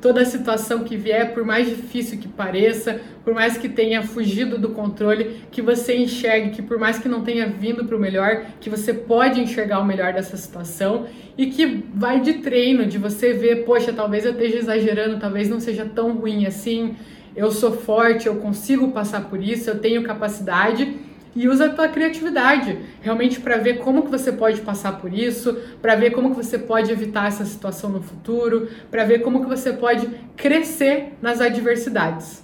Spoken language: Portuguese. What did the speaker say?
toda situação que vier, por mais difícil que pareça, por mais que tenha fugido do controle, que você enxergue que por mais que não tenha vindo para o melhor, que você pode enxergar o melhor dessa situação e que vai de treino, de você ver, poxa, talvez eu esteja exagerando, talvez não seja tão ruim assim, eu sou forte, eu consigo passar por isso, eu tenho capacidade e usa a tua criatividade realmente para ver como que você pode passar por isso, para ver como que você pode evitar essa situação no futuro, para ver como que você pode crescer nas adversidades.